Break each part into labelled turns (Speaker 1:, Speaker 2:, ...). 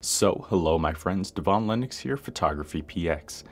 Speaker 1: So, hello my friends, Devon Lennox here, Photography PX.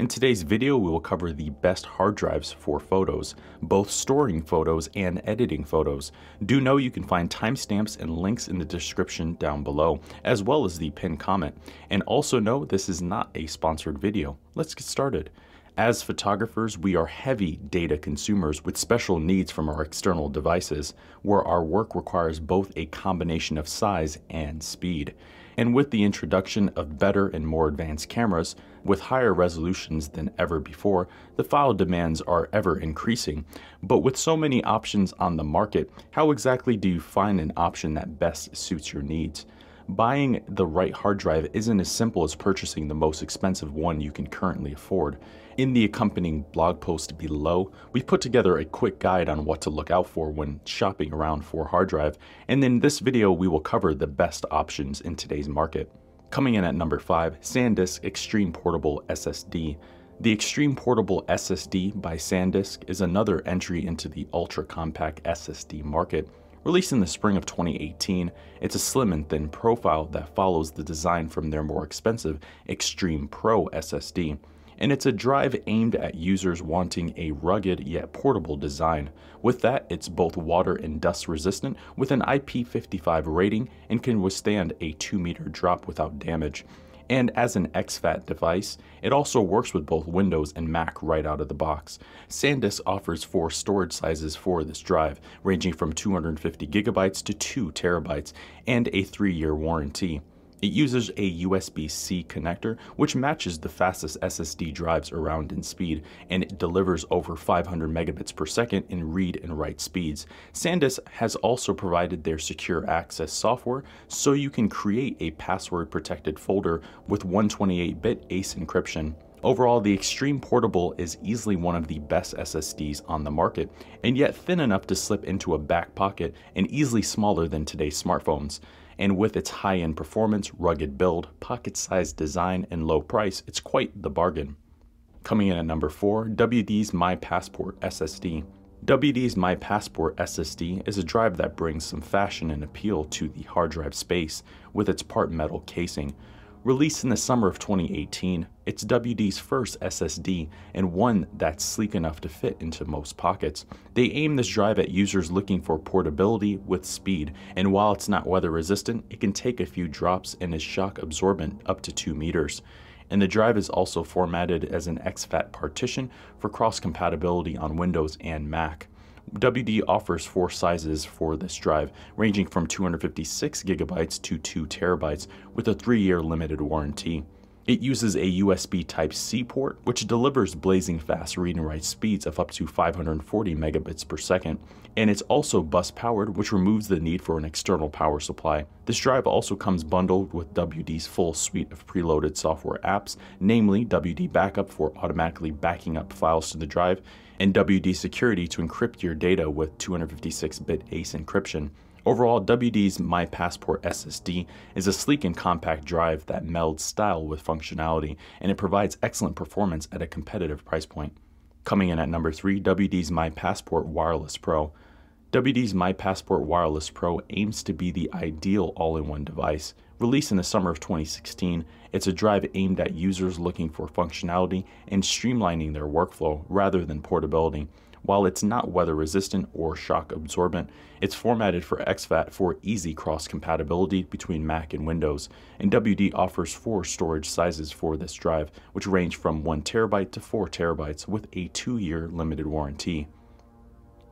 Speaker 1: In today's video, we will cover the best hard drives for photos, both storing photos and editing photos. Do know you can find timestamps and links in the description down below, as well as the pinned comment. And also know this is not a sponsored video. Let's get started. As photographers, we are heavy data consumers with special needs from our external devices, where our work requires both a combination of size and speed. And with the introduction of better and more advanced cameras with higher resolutions than ever before, the file demands are ever increasing. But with so many options on the market, how exactly do you find an option that best suits your needs? Buying the right hard drive isn't as simple as purchasing the most expensive one you can currently afford. In the accompanying blog post below, we've put together a quick guide on what to look out for when shopping around for hard drive, and in this video we will cover the best options in today's market. Coming in at number 5, SanDisk Extreme Portable SSD. The Extreme Portable SSD by SanDisk is another entry into the ultra compact SSD market Released in the spring of 2018, it's a slim and thin profile that follows the design from their more expensive Extreme Pro SSD, and it's a drive aimed at users wanting a rugged yet portable design. With that, it's both water and dust resistant with an IP55 rating and can withstand a 2 meter drop without damage. And as an exFAT device, it also works with both Windows and Mac right out of the box. SanDisk offers four storage sizes for this drive, ranging from 250 gigabytes to 2 terabytes, and a 3-year warranty. It uses a USB-C connector, which matches the fastest SSD drives around in speed, and it delivers over 500 megabits per second in read and write speeds. SanDisk has also provided their secure access software, so you can create a password-protected folder with 128-bit ACE encryption. Overall, the Extreme Portable is easily one of the best SSDs on the market, and yet thin enough to slip into a back pocket and easily smaller than today's smartphones and with its high-end performance, rugged build, pocket-sized design, and low price, it's quite the bargain. Coming in at number 4, WD's My Passport SSD. WD's My Passport SSD is a drive that brings some fashion and appeal to the hard drive space with its part metal casing, Released in the summer of 2018, it's WD's first SSD and one that's sleek enough to fit into most pockets. They aim this drive at users looking for portability with speed, and while it's not weather resistant, it can take a few drops and is shock absorbent up to 2 meters. And the drive is also formatted as an exFAT partition for cross compatibility on Windows and Mac. WD offers four sizes for this drive, ranging from 256 gigabytes to 2 terabytes, with a 3-year limited warranty. It uses a USB Type-C port, which delivers blazing fast read and write speeds of up to 540 megabits per second, and it's also bus powered, which removes the need for an external power supply. This drive also comes bundled with WD's full suite of preloaded software apps, namely WD Backup for automatically backing up files to the drive, and WD Security to encrypt your data with 256-bit ACE encryption. Overall, WD's My Passport SSD is a sleek and compact drive that melds style with functionality, and it provides excellent performance at a competitive price point. Coming in at number 3, WD's My Passport Wireless Pro. WD's My Passport Wireless Pro aims to be the ideal all-in-one device. Released in the summer of 2016, it's a drive aimed at users looking for functionality and streamlining their workflow rather than portability. While it's not weather resistant or shock absorbent, it's formatted for exFAT for easy cross compatibility between Mac and Windows, and WD offers four storage sizes for this drive, which range from 1TB to 4TB with a 2 year limited warranty.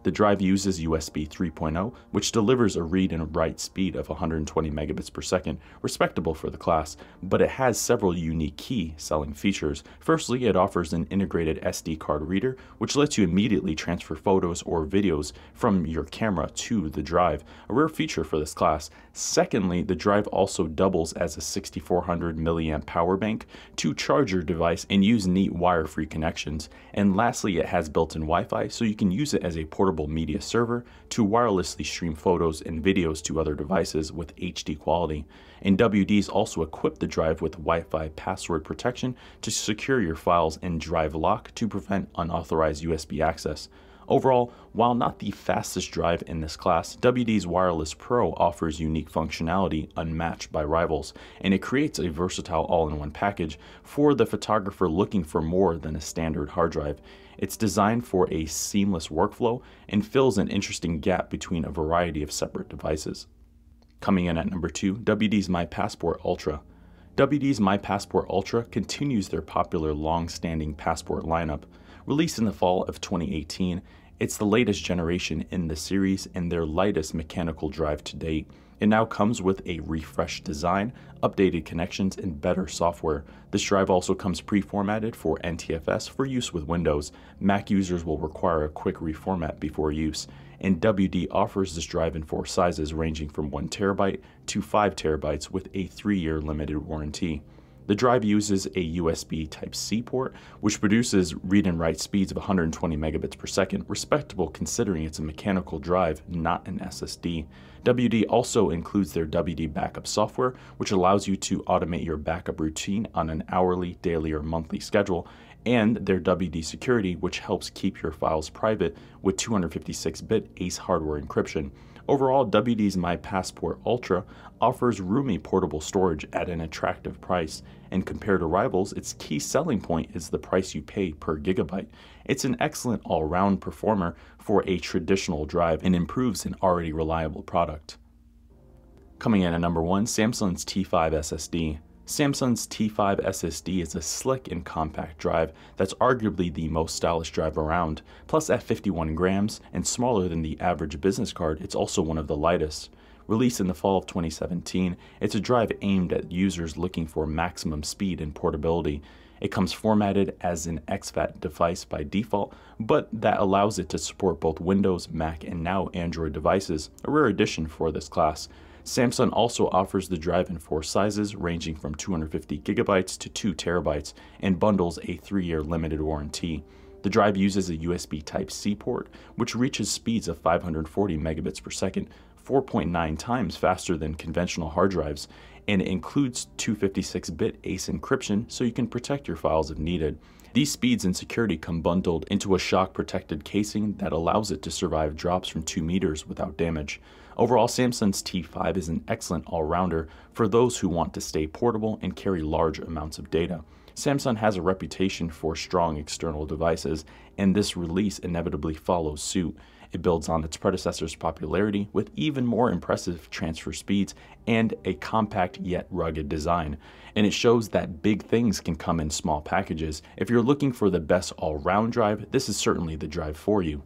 Speaker 1: The drive uses USB 3.0, which delivers a read and write speed of 120 megabits per second, respectable for the class, but it has several unique key selling features. Firstly, it offers an integrated SD card reader, which lets you immediately transfer photos or videos from your camera to the drive, a rare feature for this class. Secondly, the drive also doubles as a 6400 milliamp power bank to charge your device and use neat wire-free connections. And lastly, it has built-in Wi-Fi, so you can use it as a portable portable media server to wirelessly stream photos and videos to other devices with HD quality. And WD's also equip the drive with Wi-Fi password protection to secure your files and drive lock to prevent unauthorized USB access. Overall, while not the fastest drive in this class, WD's Wireless Pro offers unique functionality unmatched by rivals, and it creates a versatile all-in-one package for the photographer looking for more than a standard hard drive. It's designed for a seamless workflow and fills an interesting gap between a variety of separate devices. Coming in at number 2, WD's My Passport Ultra. WD's My Passport Ultra continues their popular long-standing Passport lineup. Released in the fall of 2018, it's the latest generation in the series and their lightest mechanical drive to date. It now comes with a refreshed design, updated connections, and better software. This drive also comes pre-formatted for NTFS for use with Windows. Mac users will require a quick reformat before use, and WD offers this drive in four sizes ranging from 1TB to 5TB with a 3-year limited warranty. The drive uses a USB Type-C port, which produces read and write speeds of 120 megabits per second, respectable considering it's a mechanical drive, not an SSD. WD also includes their WD Backup software, which allows you to automate your backup routine on an hourly, daily, or monthly schedule, and their WD Security, which helps keep your files private with 256-bit ACE hardware encryption. Overall, WD's My Passport Ultra offers roomy portable storage at an attractive price, and compared to rivals, its key selling point is the price you pay per gigabyte. It's an excellent all-round performer for a traditional drive and improves an already reliable product. Coming in at number 1, Samsung's T5 SSD. Samsung's T5 SSD is a slick and compact drive that's arguably the most stylish drive around. Plus at 51 grams and smaller than the average business card, it's also one of the lightest. Released in the fall of 2017, it's a drive aimed at users looking for maximum speed and portability. It comes formatted as an exFAT device by default, but that allows it to support both Windows, Mac, and now Android devices, a rare addition for this class. Samsung also offers the drive in four sizes ranging from 250 gigabytes to 2 terabytes and bundles a 3-year limited warranty. The drive uses a USB Type-C port, which reaches speeds of 540 megabits per second, 4.9 times faster than conventional hard drives, and includes 256-bit ACE encryption so you can protect your files if needed. These speeds and security come bundled into a shock protected casing that allows it to survive drops from 2 meters without damage. Overall, Samsung's T5 is an excellent all-rounder for those who want to stay portable and carry large amounts of data. Samsung has a reputation for strong external devices, and this release inevitably follows suit. It builds on its predecessor's popularity with even more impressive transfer speeds and a compact yet rugged design. And it shows that big things can come in small packages. If you're looking for the best all-round drive, this is certainly the drive for you.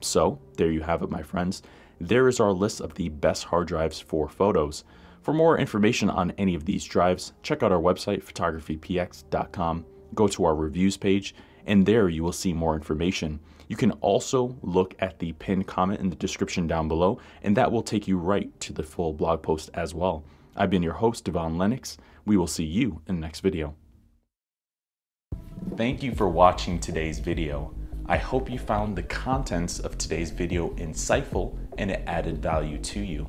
Speaker 1: So, there you have it, my friends there is our list of the best hard drives for photos. For more information on any of these drives, check out our website, photographypx.com, go to our reviews page, and there you will see more information. You can also look at the pinned comment in the description down below, and that will take you right to the full blog post as well. I've been your host, Devon Lennox. We will see you in the next video. Thank you for watching today's video. I hope you found the contents of today's video insightful and it added value to you.